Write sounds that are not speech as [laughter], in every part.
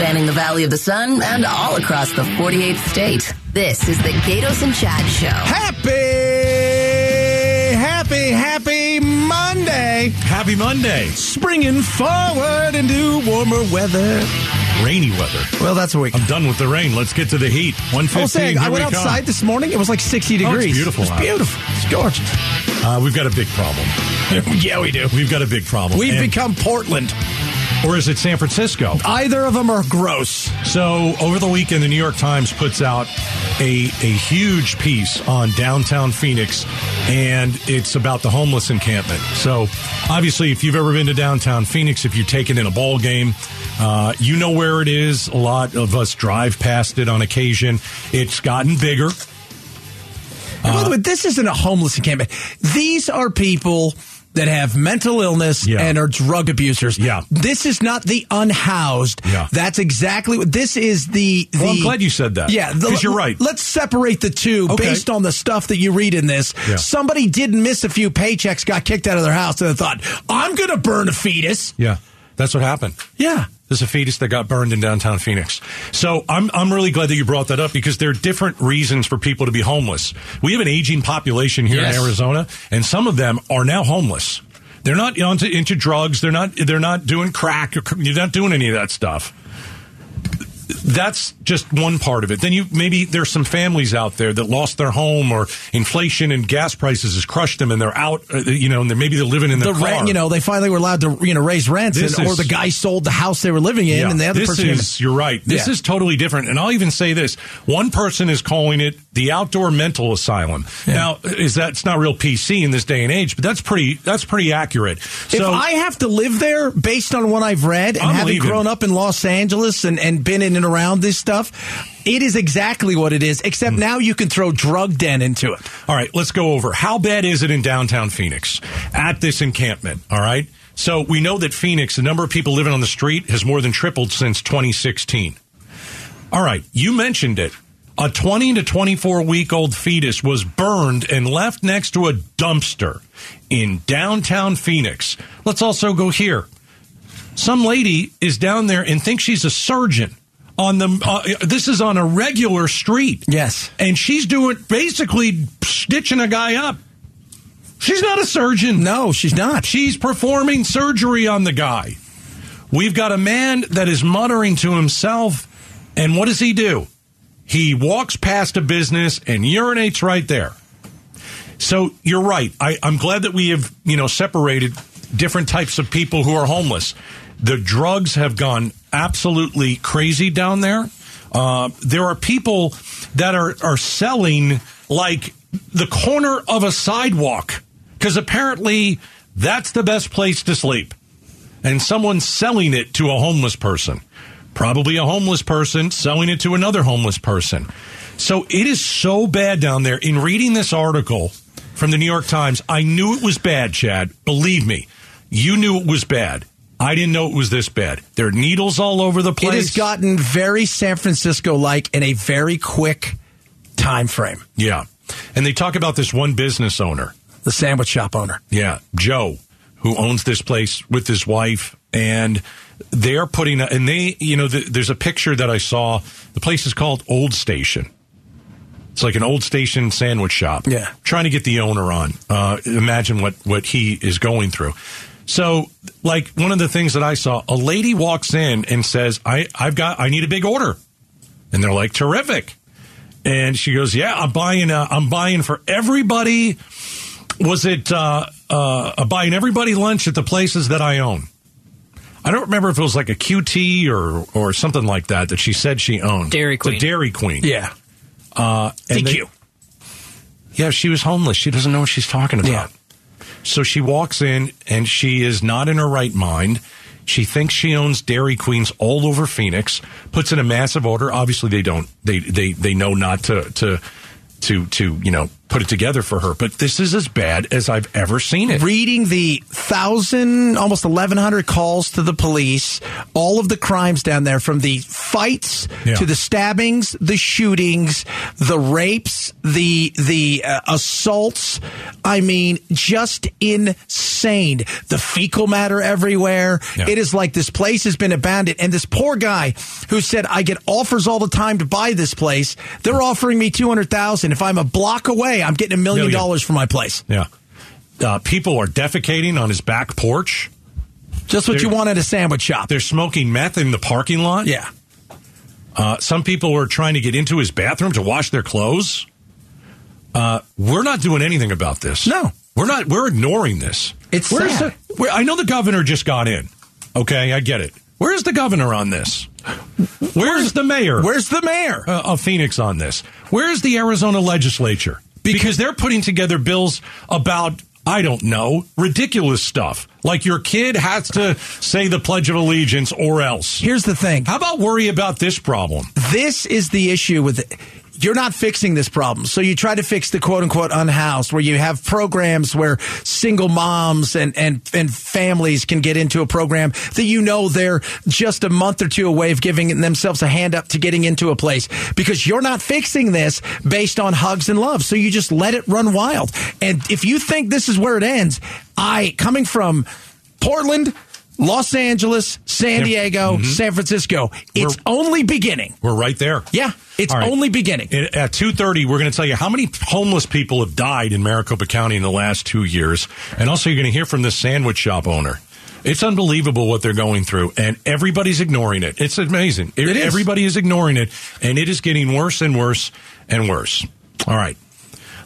spanning the Valley of the Sun and all across the 48th state. This is the Gaydos and Chad Show. Happy, happy, happy Monday. Happy Monday. Springing forward into warmer weather. Rainy weather. Well, that's what we. I'm done with the rain. Let's get to the heat. I 115. saying, I went we come. outside this morning. It was like 60 Oh, it's degrees. beautiful It's beautiful. It's gorgeous. Uh, we've got a big problem. [laughs] yeah, we do. We've got a big problem. We've And- become Portland. Or is it San Francisco? Either of them are gross. So over the weekend, the New York Times puts out a a huge piece on downtown Phoenix, and it's about the homeless encampment. So obviously, if you've ever been to downtown Phoenix, if you've taken in a ball game, uh, you know where it is. A lot of us drive past it on occasion. It's gotten bigger. Uh, by the way, this isn't a homeless encampment. These are people that have mental illness Yeah. and are drug abusers. Yeah. This is not the unhoused. Yeah. That's exactly what this is the, the Well, I'm glad you said that. Yeah, 'Cause you're right. Let's separate the two Okay. based on the stuff that you read in this. Yeah. Somebody didn't miss a few paychecks, got kicked out of their house, and they thought, I'm going to burn a fetus. Yeah, that's what happened. Yeah. There's a fetus that got burned in downtown Phoenix. So I'm I'm really glad that you brought that up because there are different reasons for people to be homeless. We have an aging population here Yes. in Arizona, and some of them are now homeless. They're not into, into drugs. They're not they're not doing crack. Or, you're not doing any of that stuff. That's just one part of it. Then you maybe there's some families out there that lost their home or inflation and gas prices has crushed them and they're out. Uh, you know, and they're, maybe they're living in The their car. rent, you know, they finally were allowed to, you know, raise rents, and, or the guy sold the house they were living in, Yeah, and the other this person. is you're right. This Yeah. is totally different, and I'll even say this: one person is calling it the outdoor mental asylum. Now, is that it's not real PC in this day and age, but that's pretty that's pretty accurate. If I have to live there based on what I've read and I'm having leaving. grown up in Los Angeles and, and been in and around this stuff, it is exactly what it is, except Hmm. now you can throw drug den into it. all right, let's go over how bad is it in downtown Phoenix at this encampment. All right, so we know that Phoenix, the number of people living on the street, has more than tripled since 2016. All right, you mentioned it. A 20 to 24 week old fetus was burned and left next to a dumpster in downtown Phoenix. Let's also go here. Some lady is down there and thinks she's a surgeon on the uh, this is on a regular street. Yes. And she's doing basically stitching a guy up. She's not a surgeon. No, she's not. She's performing surgery on the guy. We've got a man that is muttering to himself, and what does he do? He walks past a business and urinates right there. So you're right. I, I'm glad that we have, you know, separated different types of people who are homeless. The drugs have gone absolutely crazy down there. Uh, there are people that are, are selling like the corner of a sidewalk because apparently that's the best place to sleep. And someone's selling it to a homeless person. Probably a homeless person selling it to another homeless person. So it is so bad down there. In reading this article from the New York Times, I knew it was bad, Chad. Believe me, you knew it was bad. I didn't know it was this bad. There are needles all over the place. It has gotten very San Francisco like in a very quick time frame. yeah. And they talk about this one business owner. The sandwich shop owner. Yeah, Joe, who owns this place with his wife, and they're putting, and they, you know, the, there's a picture that I saw. The place is called Old Station. It's like an old station sandwich shop. Yeah. trying to get the owner on. Uh, imagine what what he is going through. So, like one of the things that I saw, a lady walks in and says, "I I've got I need a big order," and they're like, "Terrific." And she goes, "Yeah, I'm buying. Uh, I'm buying for everybody. Was it uh, uh, buying everybody lunch at the places that I own? I don't remember if it was like a QT or or something like that that she said she owned. Dairy It's a Queen. Dairy Queen. Yeah. Uh, and they- DQ. yeah, she was homeless. She doesn't know what she's talking about. Yeah. So she walks in and she is not in her right mind. She thinks she owns Dairy Queens all over Phoenix. Puts in a massive order. Obviously, they don't. They they they know not to to to to you know put it together for her. But this is as bad as I've ever seen it. reading the thousand, almost eleven hundred calls to the police, all of the crimes down there, from the fights Yeah. to the stabbings, the shootings, the rapes, the the uh, assaults. I mean, just insane. The fecal matter everywhere. Yeah. It is like this place has been abandoned. And this poor guy who said, "I get offers all the time to buy this place. They're offering me two hundred thousand. If I'm a block away, I'm getting a million dollars for my place." Yeah. Uh, people are defecating on his back porch. Just what They're- you want at a sandwich shop. They're smoking meth in the parking lot. Yeah. Uh, some people are trying to get into his bathroom to wash their clothes. Uh, we're not doing anything about this. No. we're not. We're ignoring this. It's Where's sad. the? Where, I know the governor just got in. Okay, I get it. Where's the governor on this? Where's the mayor? Where's the mayor? uh, of Phoenix on this? Where's the Arizona legislature? Because they're putting together bills about I don't know ridiculous stuff like your kid has to say the Pledge of Allegiance or else. Here's the thing. How about worry about this problem? This is the issue with it. You're not fixing this problem. So you try to fix the quote unquote unhoused where you have programs where single moms and, and, and families can get into a program that you know they're just a month or two away of giving themselves a hand up to getting into a place because you're not fixing this based on hugs and love. So you just let it run wild. And if you think this is where it ends, I, coming from Portland, Los Angeles, San. Diego, Mhm. San Francisco, it's We're- only beginning. We're right there. Yeah, it's right. only beginning. At- At 2.30, we're going to tell you how many homeless people have died in Maricopa County in the last two years. And also, you're going to hear from this sandwich shop owner. It's unbelievable what they're going through, and everybody's ignoring it. It's amazing. It is. Everybody is ignoring it, and it is getting worse and worse and worse. All right.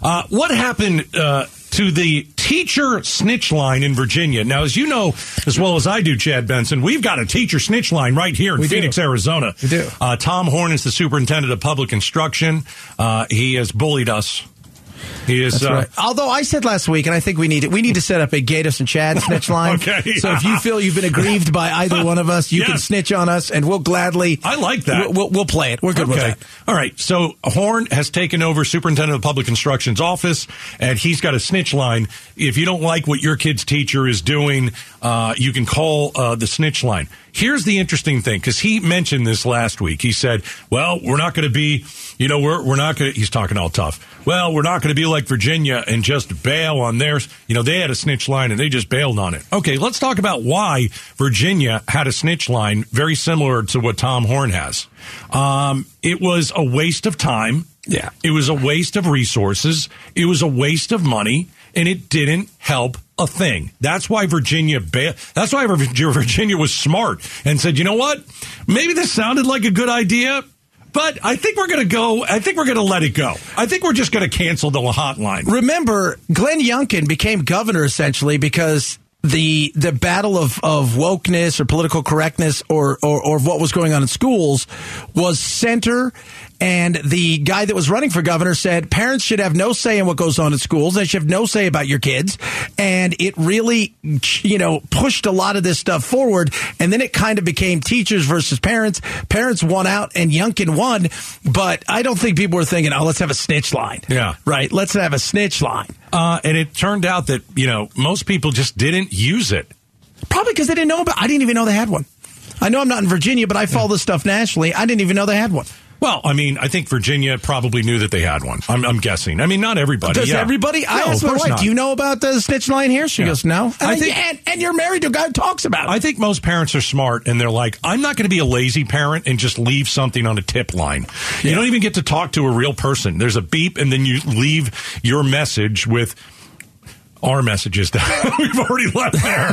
Uh, what happened uh, to the teacher snitch line in Virginia? Now, as you know as well as I do, Chad Benson, we've got a teacher snitch line right here in We do. Phoenix, Arizona. We do. Uh, Tom Horne is the superintendent of public instruction. Uh, he has bullied us. He is. Uh, right. Although I said last week, and I think we need to, we need to set up a Gaydos and Chad [laughs] snitch line. Okay. So if you feel you've been aggrieved by either one of us, you [laughs] can snitch on us, and we'll gladly. I like that. We'll, we'll, we'll play it. We're good with Okay. that. All right. So Horne has taken over superintendent of public instruction's office, and he's got a snitch line. If you don't like what your kid's teacher is doing, uh, you can call uh, the snitch line. Here's the interesting thing, because he mentioned this last week. He said, "Well, we're not going to be, you know, we're we're not going." to He's talking all tough. Well, we're not going to be like Virginia and just bail on theirs. You know, they had a snitch line and they just bailed on it. Okay, let's talk about why Virginia had a snitch line very similar to what Tom Horne has. Um, it was a waste of time. Yeah. It was a waste of resources. It was a waste of money, and it didn't help a thing. That's why Virginia. That's why Virginia was smart and said, "You know what? Maybe this sounded like a good idea." But I think we're going to go. I think we're going to let it go. I think we're just going to cancel the hotline. Remember, Glenn Youngkin became governor essentially because the the battle of, of wokeness or political correctness or, or or what was going on in schools was center and the guy that was running for governor said parents should have no say in what goes on in schools they should have no say about your kids and it really you know pushed a lot of this stuff forward and then it kind of became teachers versus parents parents won out and Youngkin won but I don't think people were thinking oh let's have a snitch line Yeah. right let's have a snitch line Uh, and it turned out that you know most people just didn't use it. Probably because they didn't know about. I didn't even know they had one. I know I'm not in Virginia, but I follow this stuff nationally. I didn't even know they had one. Well, I mean, I think Virginia probably knew that they had one. I'm, I'm guessing. I mean, not everybody. Does yeah. everybody? I No, asked of my wife, not. "Do you know about the snitch line here?" She Yeah. goes, "No." And I I think- and, and you're married to a guy who talks about it. I think most parents are smart and they're like, I'm not going to be a lazy parent and just leave something on a tip line. You don't even get to talk to a real person. There's a beep and then you leave your message with our messages that [laughs] we've already left there.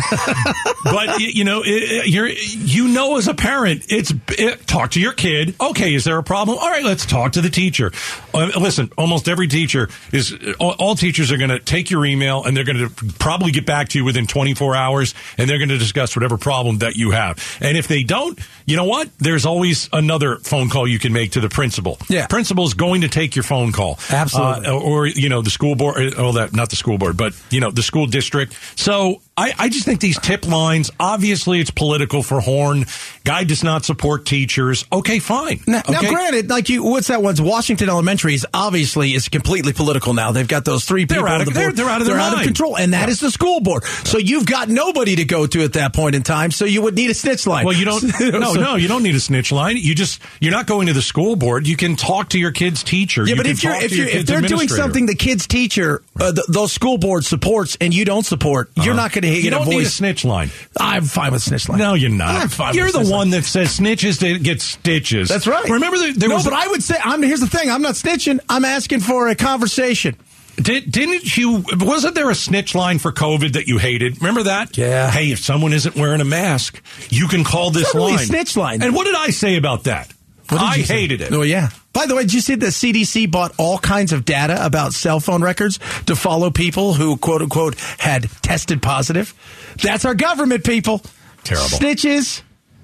but you know, it, you're you know as a parent, it's it, talk to your kid. Okay, is there a problem? All right, let's talk to the teacher. Uh, listen, almost every teacher is all, all teachers are going to take your email and they're going to probably get back to you within 24 hours and they're going to discuss whatever problem that you have. And if they don't, you know what? There's always another phone call you can make to the principal. Yeah. principal's going to take your phone call. Absolutely. Uh, or you know the school board. Oh, that not the school board, but you you know, the school district. So I, I just think these tip lines, obviously it's political for Horne. Guy does not support teachers. Okay, fine. Now, okay? now, granted, like you, what's that one? Washington Elementary is obviously is completely political now. They've got those three people They're out of- the board. they're- they're out of their They're out of control, and that is the school board. So you've got nobody to go to at that point in time. So you would need a snitch line. Well, you don't. [laughs] no, no, you don't need a snitch line. You just you're not going to the school board. You can talk to your kid's teacher. Yeah, You but if you're if you're if they're doing something the kid's teacher, uh, th- those school board supports, and you don't support, you're not going to you get a need a snitch line. I'm fine with snitch line. No, you're not. I'm fine You're with the snitch line. one that says snitches to get stitches. That's right. Remember the, there no, was but I would say I'm. Here's the thing. I'm not snitching. I'm asking for a conversation. Did, didn't you? Wasn't there a snitch line for COVID that you hated? Remember that? Yeah. Hey, if someone isn't wearing a mask, you can call this not really a line. snitch line. And what did I say about that? What did I you hated it. Oh yeah. By the way, did you see the CDC bought all kinds of data about cell phone records to follow people who quote unquote had tested positive? That's our government people. Terrible. Snitches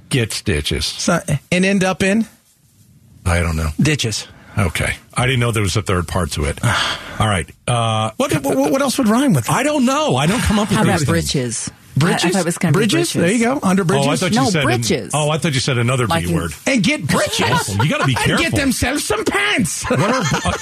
Get stitches. so, and end up in I don't know. ditches. Okay, I didn't know there was a third part to it. [sighs] All right. Uh, What, what, what else would rhyme with that? I don't know. I don't come up with How about these things. britches? Bridges? I, I thought it was going to be bridges? There you go. Under bridges. Oh, I thought No, you said an- oh, I thought you said another Like B in- word. and get britches. You gotta be [laughs] careful. And careful. get themselves some pants. [laughs] What are, uh,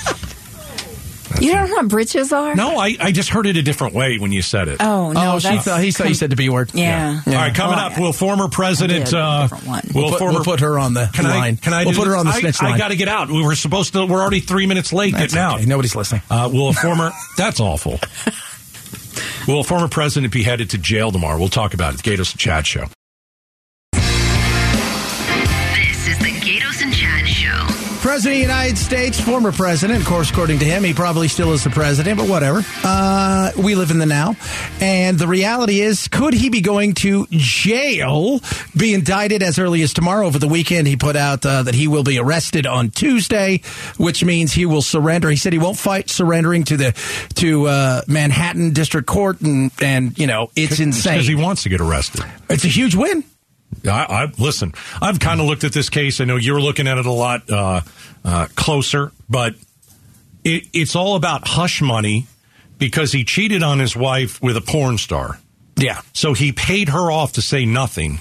You don't know what britches are? no, I, I just heard it a different way when you said it. Oh no, oh, she thought, he thought you said the B word. Yeah. All right, coming Well, up, will former president? I did, a Uh, one. will We'll put, former we'll put her on the Can line. I? Can I? We'll do put her on the I- snitch I, line. got to get out. We were supposed to. We're already three minutes late. That's get out. Nobody's listening. Uh, will a former? that's awful. [laughs] Will a former president be headed to jail tomorrow? We'll talk about it. The Gaydos Chad Show. President of the United States, former president, of course, according to him, he probably still is the president, but whatever. Uh, we live in the now. And the reality is, could he be going to jail, be indicted as early as tomorrow? Over the weekend, he put out uh, that he will be arrested on Tuesday, which means he will surrender. He said he won't fight surrendering to the to uh, Manhattan District Court, and, and you know, it's insane. because he wants to get arrested. it's a huge win. I, I listen. I've kind of looked at this case. I know you're looking at it a lot uh, uh, closer, but it, it's all about hush money because he cheated on his wife with a porn star. Yeah. So he paid her off to say nothing.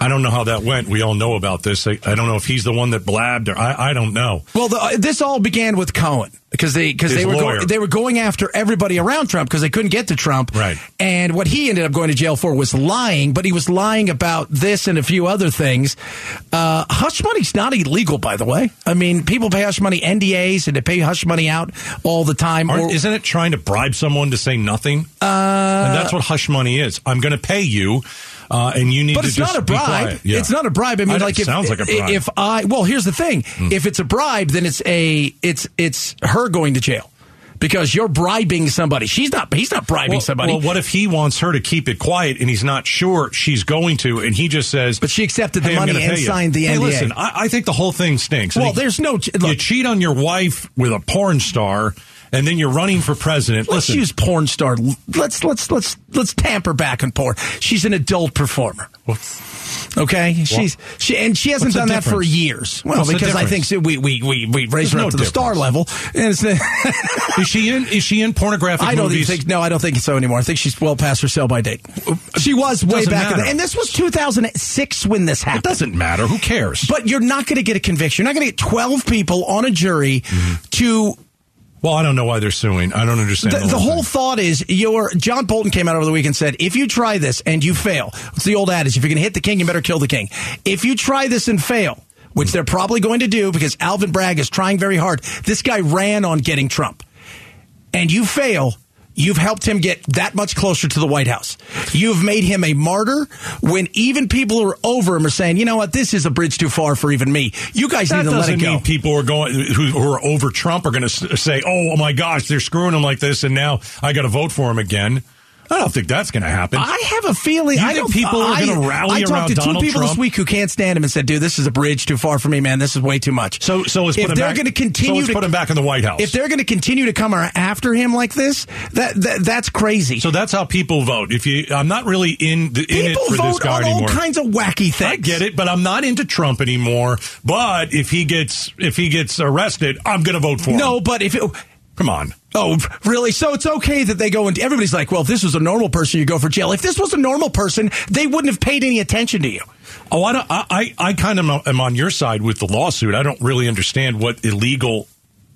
I don't know how that went. We all know about this. I, I don't know if he's the one that blabbed or I, I don't know. Well, the, uh, this all began with Cohen because they because they were lawyer. go, they were going after everybody around Trump because they couldn't get to Trump. Right. And what he ended up going to jail for was lying, but he was lying about this and a few other things. Uh, hush money's not illegal, by the way. I mean, people pay hush money NDAs and they pay hush money out all the time. Or- isn't it trying to bribe someone to say nothing? Uh, and that's what hush money is. I'm going to pay you, uh, and you need to but it's not a bribe. Yeah. It's not a bribe. I mean, I- like it if, sounds like a bribe. If I well, here's the thing: if it's a bribe, then it's a it's it's her going to jail because you're bribing somebody. She's not. He's not bribing well, somebody. well, what if he wants her to keep it quiet and he's not sure she's going to, and he just says, But she accepted the "Hey, money and pay you." signed the hey, NDA. Listen, I, I think the whole thing stinks. I Well, there's no- you cheat on your wife with a porn star, and then you're running for president. Let's listen, use porn star. Let's let's let's let's tamper back and porn. She's an adult performer. Okay, she's she and she hasn't done that for years. Well, What's because I think so we we we, we raised her There's up no to the star level. And it's, [laughs] is she in? Is she in pornographic I don't movies? think no, I don't think so anymore. I think she's well past her sell by date. She was way back in the, and this was 2006 when this happened. it doesn't matter. Who cares? But you're not going to get a conviction. You're not going to get 12 people on a jury Mm-hmm. to well, I don't know why they're suing. I don't understand The, the, the whole thought is your John Bolton came out over the week and said, if you try this and you fail, it's the old adage, if you're going to hit the king, you better kill the king. If you try this and fail, which they're probably going to do because Alvin Bragg is trying very hard. This guy ran on getting Trump. And you fail, you've helped him get that much closer to the White House. You've made him a martyr when even people who are over him are saying, you know what, this is a bridge too far for even me. You guys That need to let it go. mean people are going who, who are over Trump are going to say, oh, "Oh, my gosh, they're screwing him like this," and now I got to vote for him again. I don't think that's going to happen. I have a feeling. You I think don't, people are gonna rally I talked around to two Donald people this week who can't stand him and said, "Dude, this is a bridge too far for me, man. This is way too much." so, so if they're going to continue to put him back in the White House. if they're going to continue to come after him like this, that, that that's crazy. so that's how people vote. If you, I'm not really in the, in it people for this vote guy on anymore. all kinds of wacky things. I get it, but I'm not into Trump anymore. But if he gets if he gets arrested, I'm going to vote for him. No, but if it, Come on. Oh, really? So it's okay that they go and everybody's like, well, if this was a normal person, you go for jail. If this was a normal person, they wouldn't have paid any attention to you. Oh, I, don't, I, I, I kind of am on your side with the lawsuit. I don't really understand what illegal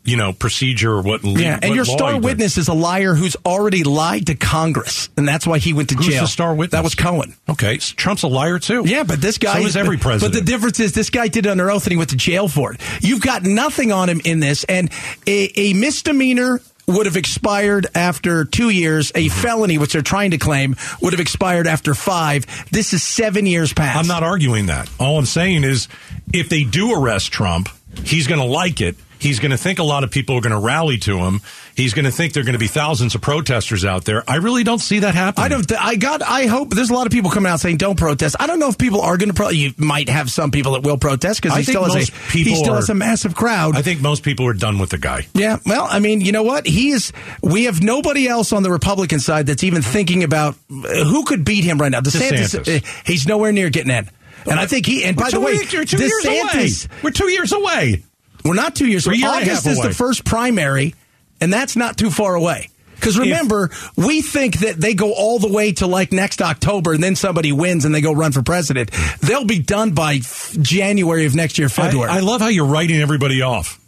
you know procedure or what yeah and what your star witness is a liar who's already lied to congress and that's why he went to Who's jail. the star witness? That was cohen. Okay trump's a liar too. Yeah but this guy so is every president but the difference is this guy did it under oath and he went to jail for it. You've got nothing on him in this and a, a misdemeanor would have expired after two years. A mm-hmm. felony, which they're trying to claim, would have expired after five. This is seven years past. I'm not arguing that. All I'm saying is if they do arrest Trump, he's going to like it He's going to think a lot of people are going to rally to him. He's going to think there are going to be thousands of protesters out there. I really don't see that happening. I don't. I got. I hope there's a lot of people coming out saying don't protest. I don't know if people are going to. Pro- you might have some people that will protest because he still has a he still are, has a massive crowd. I think most people are done with the guy. Yeah. Well, I mean, you know what? He is. We have nobody else on the Republican side that's even thinking about uh, who could beat him right now. DeSantis. DeSantis. Uh, he's nowhere near getting in. And I think he. And by the way, you're two DeSantis, years away. We're two years away. We're not two years. away. August is the first primary, and that's not too far away. Because remember, if, we think that they go all the way to like next October, and then somebody wins and they go run for president. They'll be done by January of next year, February. I, I love how you're writing everybody off.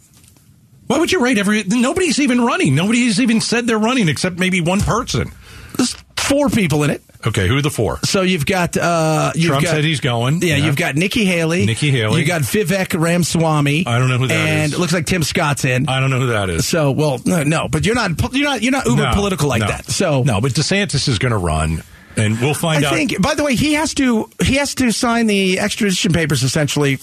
Why would you write every? Nobody's even running. Nobody's even said they're running except maybe one person. There's four people in it. Okay, who are the four? So you've got uh, you've Trump got, said he's going. Yeah, yeah, you've got Nikki Haley. Nikki Haley. You got Vivek Ramaswamy. I don't know who that and is. it looks like Tim Scott's in. I don't know who that is. So well, no, no but you're not you're not you're not uber no, political like no. that. So no, but DeSantis is going to run and we'll find I out. I think. By the way, he has to he has to sign the extradition papers essentially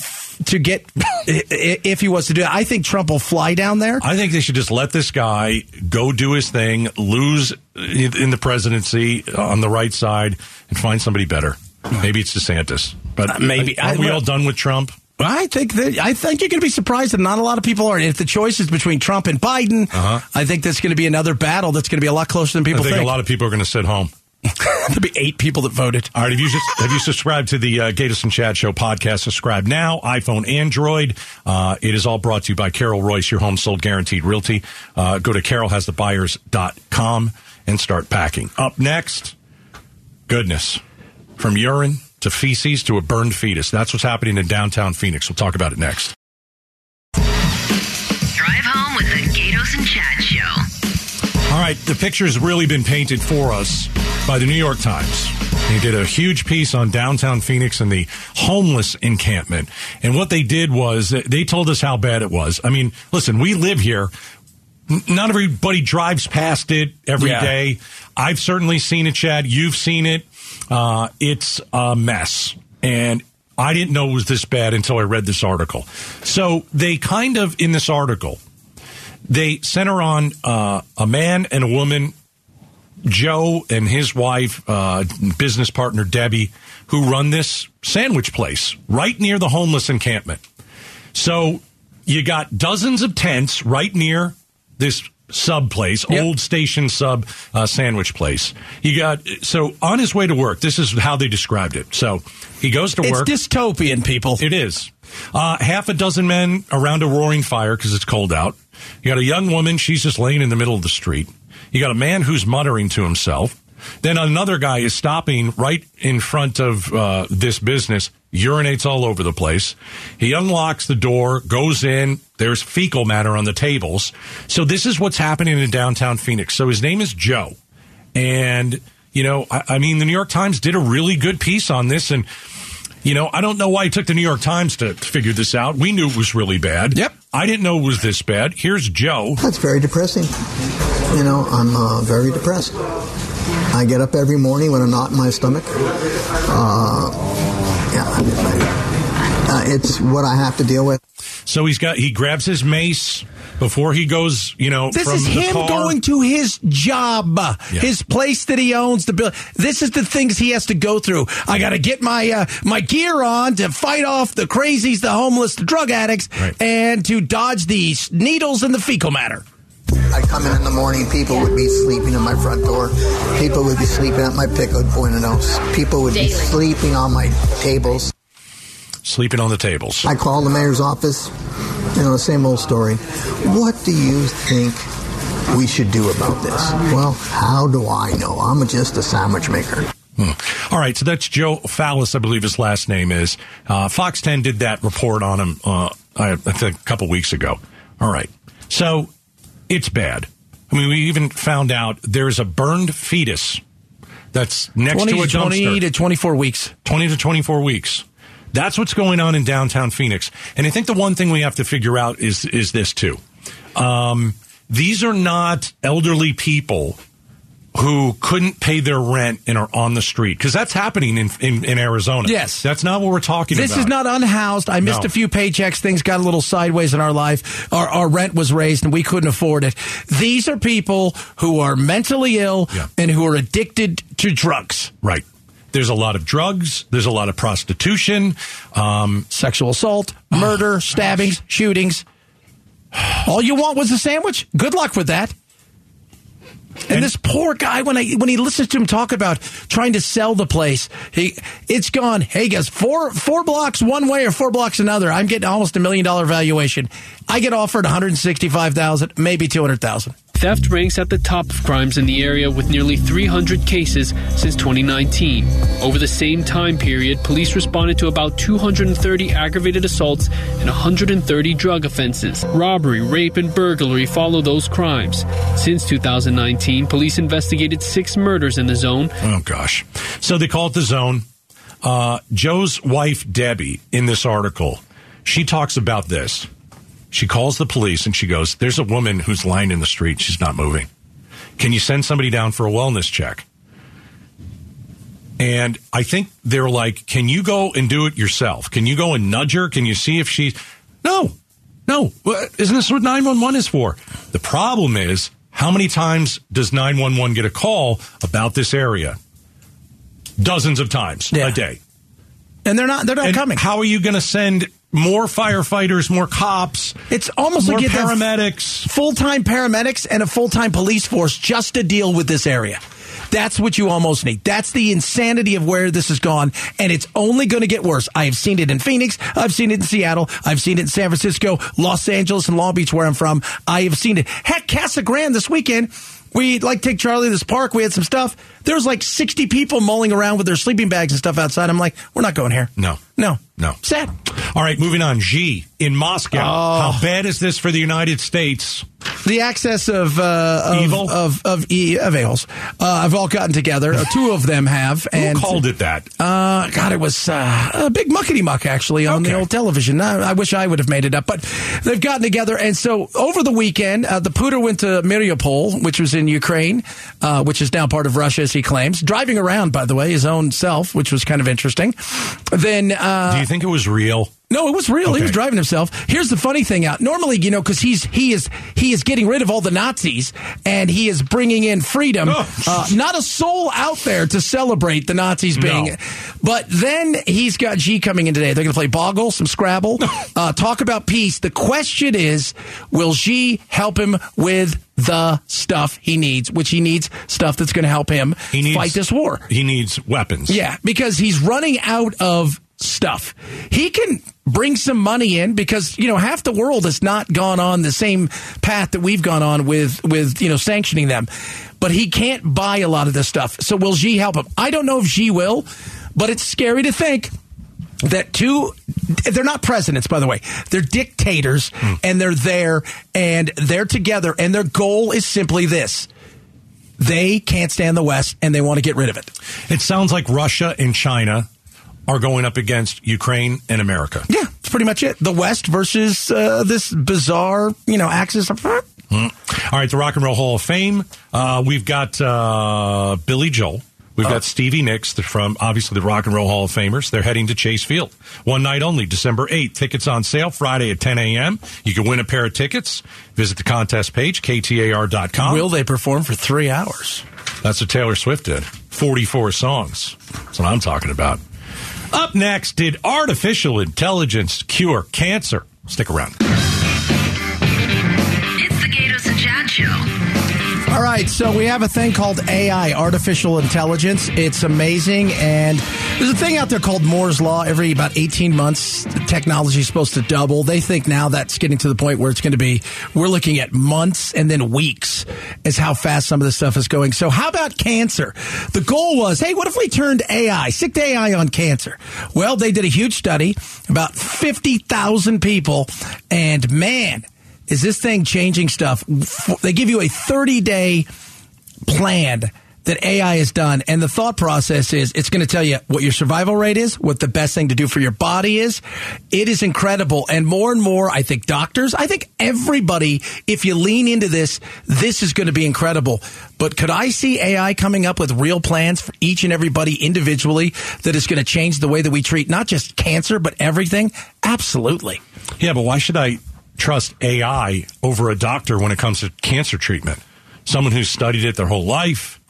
to get if he was to do it. I think Trump will fly down there. I think they should just let this guy go do his thing, lose in the presidency on the right side, and find somebody better. Maybe it's DeSantis, but uh, maybe aren't we all done with Trump? I think that I think you're going to be surprised that not a lot of people are. If the choice is between Trump and Biden, uh-huh. I think that's going to be another battle that's going to be a lot closer than people I think. think. A lot of people are going to sit home. [laughs] There'll be eight people that voted. All right. Have you just, have you subscribed to the uh, and Chad Show podcast? Subscribe now. iPhone, Android. Uh, it is all brought to you by Carol Royse, your home sold guaranteed realty. Uh, go to carolhasthebuyers.com and start packing. Up next, goodness, from urine to feces to a burned fetus. That's what's happening in downtown Phoenix. We'll talk about it next. Right, the picture's really been painted for us by the New York Times. They did a huge piece on downtown Phoenix and the homeless encampment. And what they did was they told us how bad it was. I mean, listen, we live here. Not everybody drives past it every yeah. day. I've certainly seen it, Chad. You've seen it. Uh, it's a mess. And I didn't know it was this bad until I read this article. So they kind of, in this article, they center on uh, a man and a woman, Joe and his wife, uh, business partner Debbie, who run this sandwich place right near the homeless encampment. So you got dozens of tents right near this sub place, yep. old station sub uh, sandwich place. You got so on his way to work. This is how they described it. So he goes to it's work. It's dystopian, people. It is. Uh, half a dozen men around a roaring fire because it's cold out. You got a young woman, she's just laying in the middle of the street. You got a man who's muttering to himself. Then another guy is stopping right in front of uh, this business, urinates all over the place. He unlocks the door, goes in. There's fecal matter on the tables. So this is what's happening in downtown Phoenix. So his name is Joe. And, you know, I, I mean, the New York Times did a really good piece on this. And you know, I don't know why it took the New York Times to, to figure this out. We knew it was really bad. Yep. I didn't know it was this bad. Here's Joe. That's very depressing. You know, I'm uh, very depressed. I get up every morning with a knot in my stomach. Uh, yeah, uh, it's what I have to deal with. So he's got he grabs his mace before he goes, you know, this is him car. going to his job, yeah. his place that he owns. The bill. This is the things he has to go through. I got to get my uh, my gear on to fight off the crazies, the homeless, the drug addicts, right. and to dodge these needles and the fecal matter. I come in in the morning, people would be sleeping in my front door. People would be sleeping at my pickled buenos. People would Daily. be sleeping on my tables. Sleeping on the tables. I call the mayor's office. You know, the same old story. What do you think we should do about this? Well, how do I know? I'm just a sandwich maker. Hmm. All right, so that's Joe Fallis, I believe his last name is. Uh, Fox 10 did that report on him, uh, I, I think, a couple weeks ago. All right, so it's bad. I mean, we even found out there's a burned fetus that's next 20 to a to 20 to 24 weeks. 20 to 24 weeks. That's what's going on in downtown Phoenix. And I think the one thing we have to figure out is is this too. Um, these are not elderly people who couldn't pay their rent and are on the street because that's happening in, in, in Arizona. Yes. that's not what we're talking This about. This is not unhoused. I missed No. a few paychecks. Things got a little sideways in our life. Our, our rent was raised and we couldn't afford it. These are people who are mentally ill Yeah. and who are addicted to drugs. right. There's a lot of drugs. There's a lot of prostitution. Um, Sexual assault, murder, [sighs] stabbings, shootings. All you want was a sandwich? Good luck with that. And, And- this poor guy, when I when he listens to him talk about trying to sell the place, he it's gone. Hey guys, four four blocks one way or four blocks another. I'm getting almost a million dollar valuation. I get offered 165 thousand, maybe 200 thousand. Theft ranks at the top of crimes in the area with nearly 300 cases since 2019. Over the same time period, police responded to about 230 aggravated assaults and 130 drug offenses. Robbery, rape, and burglary follow those crimes. Since 2019, police investigated six murders in the zone. Oh gosh. So they call it the zone. Uh, Joe's wife Debbie in this article, she talks about this. She calls the police and she goes, "There's a woman who's lying in the street. She's not moving. Can you send somebody down for a wellness check?" And I think they're like, "Can you go and do it yourself? Can you go and nudge her? Can you see if she's no, no? Isn't this what nine one one is for? The problem is." How many times does 911 get a call about this area? Dozens of times Yeah. a day. And they're not they're not And coming. how are you going to send more firefighters, more cops, It's almost like paramedics? full time paramedics and a full time police force just to deal with this area. That's what you almost need. That's the insanity of where this has gone, and it's only going to get worse. I have seen it in Phoenix. I've seen it in Seattle. I've seen it in San Francisco, Los Angeles, and Long Beach, where I'm from. I have seen it. Heck, Casa Grande this weekend. We like take Charlie to this park. We had some stuff. There was like 60 people mulling around with their sleeping bags and stuff outside. I'm like, we're not going here. No. No. No. Sad. All right, moving on. Xi in Moscow. Oh. How bad is this for the United States? the access of uh, of, Evil? of of e of ales. Uh, have all gotten together. Uh, two of them have, [laughs] and Who called it that? Uh, God, it was uh, a big muckety muck actually on the old television. I, I wish I would have made it up, but they've gotten together. And so over the weekend, uh, the Puder went to Mariupol, which was in Ukraine, uh, which is now part of Russia, he claims. Driving around, by the way, his own self, which was kind of interesting. Then. Uh, Do you think it was real? No, it was real. He was driving himself. Here's the funny thing out. Normally, you know, because he's he is he is getting rid of all the Nazis and he is bringing in freedom. Oh. Uh, not a soul out there to celebrate the Nazis being. No. But then he's got Xi coming in today. They're going to play Boggle, some Scrabble, uh, talk about peace. The question is, will Xi help him with the stuff he needs? Which he needs stuff that's going to help him He needs fight this war. He needs weapons. Yeah, because he's running out of stuff. He can bring some money in because you know half the world has not gone on the same path that we've gone on with with you know sanctioning them, but he can't buy a lot of this stuff. So will Xi help him? I don't know if Xi will, but it's scary to think that two they're not presidents by the way they're dictators hmm. and they're there and they're together and their goal is simply this they can't stand the west and they want to get rid of it It sounds like Russia and China are going up against Ukraine and America. Yeah, that's pretty much it. The West versus uh, this bizarre, you know, axis of. All right, the Rock and Roll Hall of Fame. Uh, we've got uh, Billy Joel. We've got Stevie Nicks from obviously the Rock and Roll Hall of Famers. They're heading to Chase Field. One night only, December 8th. Tickets on sale Friday at 10 a.m. You can win a pair of tickets. Visit the contest page, ktar.com. Will they perform for three hours? That's what Taylor Swift did. 44 songs. That's what I'm talking about. Up next, did artificial intelligence cure cancer? Stick around. It's the Gaydos and Chad Show. All right, so we have a thing called AI, artificial intelligence. It's amazing, and there's a thing out there called Moore's Law. Every about 18 months, technology is supposed to double. They think now that's getting to the point where it's going to be, we're looking at months and then weeks is how fast some of this stuff is going. So how about cancer? The goal was, hey, what if we turned AI, sick AI on cancer? Well, they did a huge study, about 50,000 people, and man, is this thing changing stuff? They give you a 30 day plan that AI has done. And the thought process is it's going to tell you what your survival rate is, what the best thing to do for your body is. It is incredible. And more and more, I think doctors, I think everybody, if you lean into this, this is going to be incredible. But could I see AI coming up with real plans for each and everybody individually that is going to change the way that we treat not just cancer, but everything? Absolutely. Yeah, but why should I trust AI over a doctor when it comes to cancer treatment? Someone who's studied it their whole life.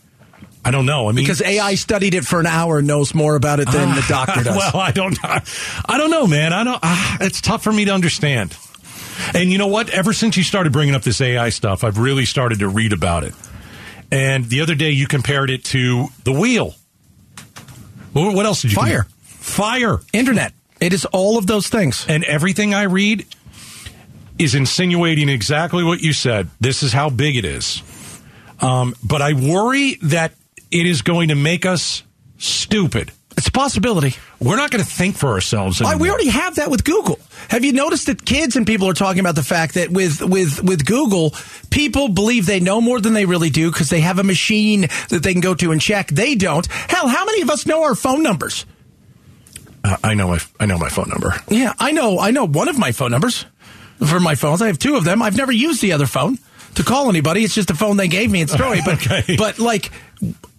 I don't know. I mean, because AI studied it for an hour and knows more about it than uh, the doctor [laughs] does. Well, I don't. I don't know, man. I don't. Uh, it's tough for me to understand. And you know what? Ever since you started bringing up this AI stuff, I've really started to read about it. And the other day, you compared it to the wheel. What else did you? Fire, compare? fire, internet. It is all of those things. And everything I read is insinuating exactly what you said. This is how big it is. Um, but I worry that it is going to make us stupid. It's a possibility. We're not going to think for ourselves. Anymore. We already have that with Google. Have you noticed that kids and people are talking about the fact that with with with Google, people believe they know more than they really do because they have a machine that they can go to and check. They don't. Hell, how many of us know our phone numbers? Uh, I know my I know my phone number. Yeah, I know I know one of my phone numbers for my phones. I have two of them. I've never used the other phone to call anybody. It's just the phone they gave me in Story. But [laughs] okay. but like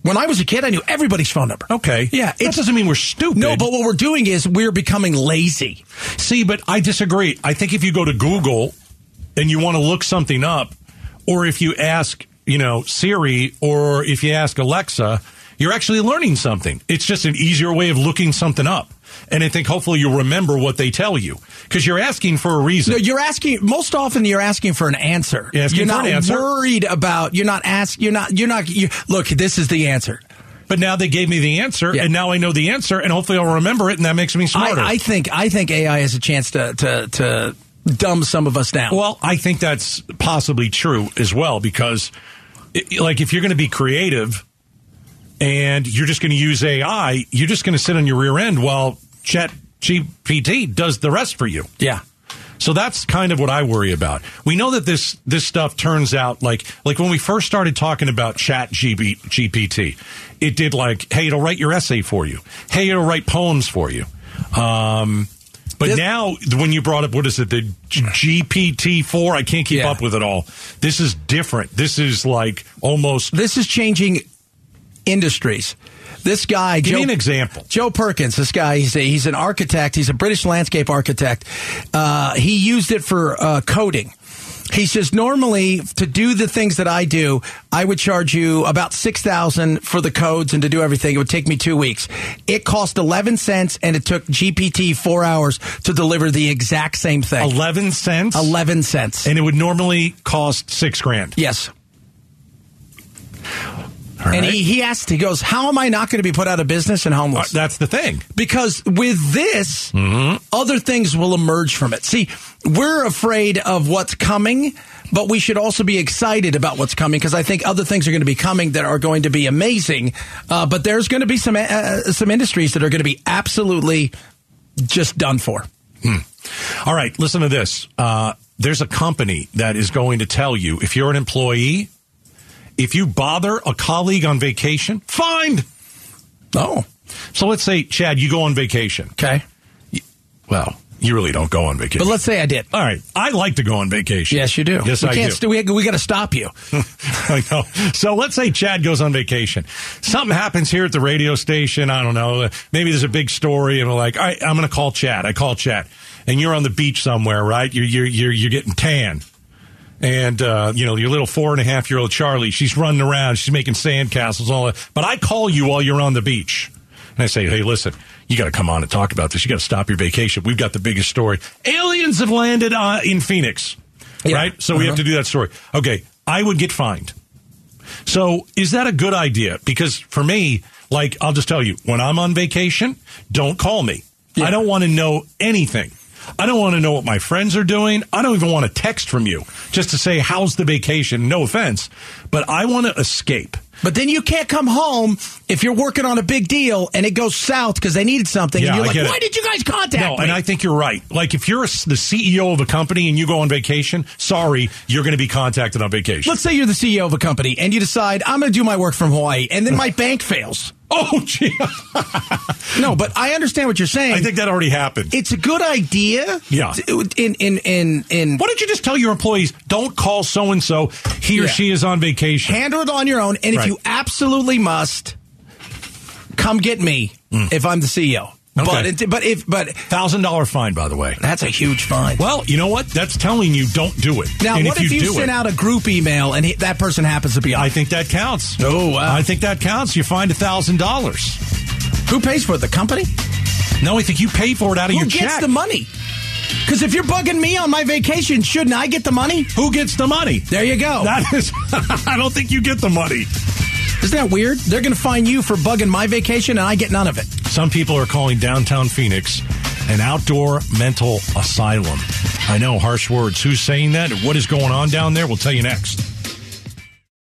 when I was a kid, I knew everybody's phone number. Okay. Yeah. It doesn't mean we're stupid. No, but what we're doing is we're becoming lazy. See, but I disagree. I think if you go to Google and you want to look something up, or if you ask, you know, Siri, or if you ask Alexa, you're actually learning something. It's just an easier way of looking something up. And I think hopefully you'll remember what they tell you because you're asking for a reason. No, you're asking most often. You're asking for an answer. You're, you're not answer. worried about. You're not ask. You're not. You're not. You, look, this is the answer. But now they gave me the answer, yeah. and now I know the answer, and hopefully I'll remember it, and that makes me smarter. I, I think. I think AI has a chance to to to dumb some of us down. Well, I think that's possibly true as well because, like, if you're going to be creative and you're just going to use AI, you're just going to sit on your rear end while Chat GPT does the rest for you. Yeah. So that's kind of what I worry about. We know that this this stuff turns out like like when we first started talking about Chat GB, GPT, it did like, hey, it'll write your essay for you. Hey, it'll write poems for you. Um, but this, now, when you brought up what is it, the GPT four? I can't keep yeah. up with it all. This is different. This is like almost. This is changing industries. This guy, give Joe, me an example. Joe Perkins. This guy, he's a, he's an architect. He's a British landscape architect. Uh, he used it for uh, coding. He says normally to do the things that I do, I would charge you about six thousand for the codes and to do everything. It would take me two weeks. It cost eleven cents, and it took GPT four hours to deliver the exact same thing. Eleven cents. Eleven cents, and it would normally cost six grand. Yes. Right. And he, he asked, he goes, How am I not going to be put out of business and homeless? Uh, that's the thing. Because with this, mm-hmm. other things will emerge from it. See, we're afraid of what's coming, but we should also be excited about what's coming because I think other things are going to be coming that are going to be amazing. Uh, but there's going to be some, uh, some industries that are going to be absolutely just done for. Hmm. All right, listen to this. Uh, there's a company that is going to tell you if you're an employee if you bother a colleague on vacation, fine. Oh. So let's say, Chad, you go on vacation. Okay. Well, you really don't go on vacation. But let's say I did. All right. I like to go on vacation. Yes, you do. Yes, we I can't do. St- we, we got to stop you. [laughs] I know. So let's say Chad goes on vacation. Something happens here at the radio station. I don't know. Maybe there's a big story, and we're like, all right, I'm going to call Chad. I call Chad. And you're on the beach somewhere, right? You're, you're, you're, you're getting tan and uh, you know your little four and a half year old Charlie, she's running around, she's making sandcastles, all that. But I call you while you're on the beach, and I say, "Hey, listen, you got to come on and talk about this. You got to stop your vacation. We've got the biggest story. Aliens have landed uh, in Phoenix, yeah. right? So uh-huh. we have uh-huh. to do that story. Okay, I would get fined. So is that a good idea? Because for me, like I'll just tell you, when I'm on vacation, don't call me. Yeah. I don't want to know anything. I don't want to know what my friends are doing. I don't even want a text from you just to say, how's the vacation? No offense, but I want to escape. But then you can't come home if you're working on a big deal and it goes south because they needed something. Yeah, and you're I like, get it. why did you guys contact No, me? and I think you're right. Like if you're a, the CEO of a company and you go on vacation, sorry, you're going to be contacted on vacation. Let's say you're the CEO of a company and you decide, I'm going to do my work from Hawaii, and then my [laughs] bank fails. Oh, gee. No, but I understand what you're saying. I think that already happened. it's a good idea. Yeah. In in in in Why don't you just tell your employees, don't call so and so. He or Yeah. she is on vacation. handle it on your own, and if you absolutely must, come get me mm. if I'm the CEO. But Mm. It, but if but Thousand dollar fine, by the way. that's a huge fine. Well, you know what? That's telling you don't do it. Now, And what if you, do send it, out a group email and he, that person happens to be on? I think that counts. Oh, wow. I think that counts. You find a thousand dollars. Who pays for it? The company? No, I think you pay for it out of Who your gets check. the money? Because if you're bugging me on my vacation, shouldn't I get the money? Who gets the money? There you go. That is. [laughs] I don't think you get the money. Isn't that weird? They're going to fine you for bugging my vacation, and I get none of it. Some people are calling downtown Phoenix an outdoor mental asylum. I know, harsh words. Who's saying that? What is going on down there? We'll tell you next.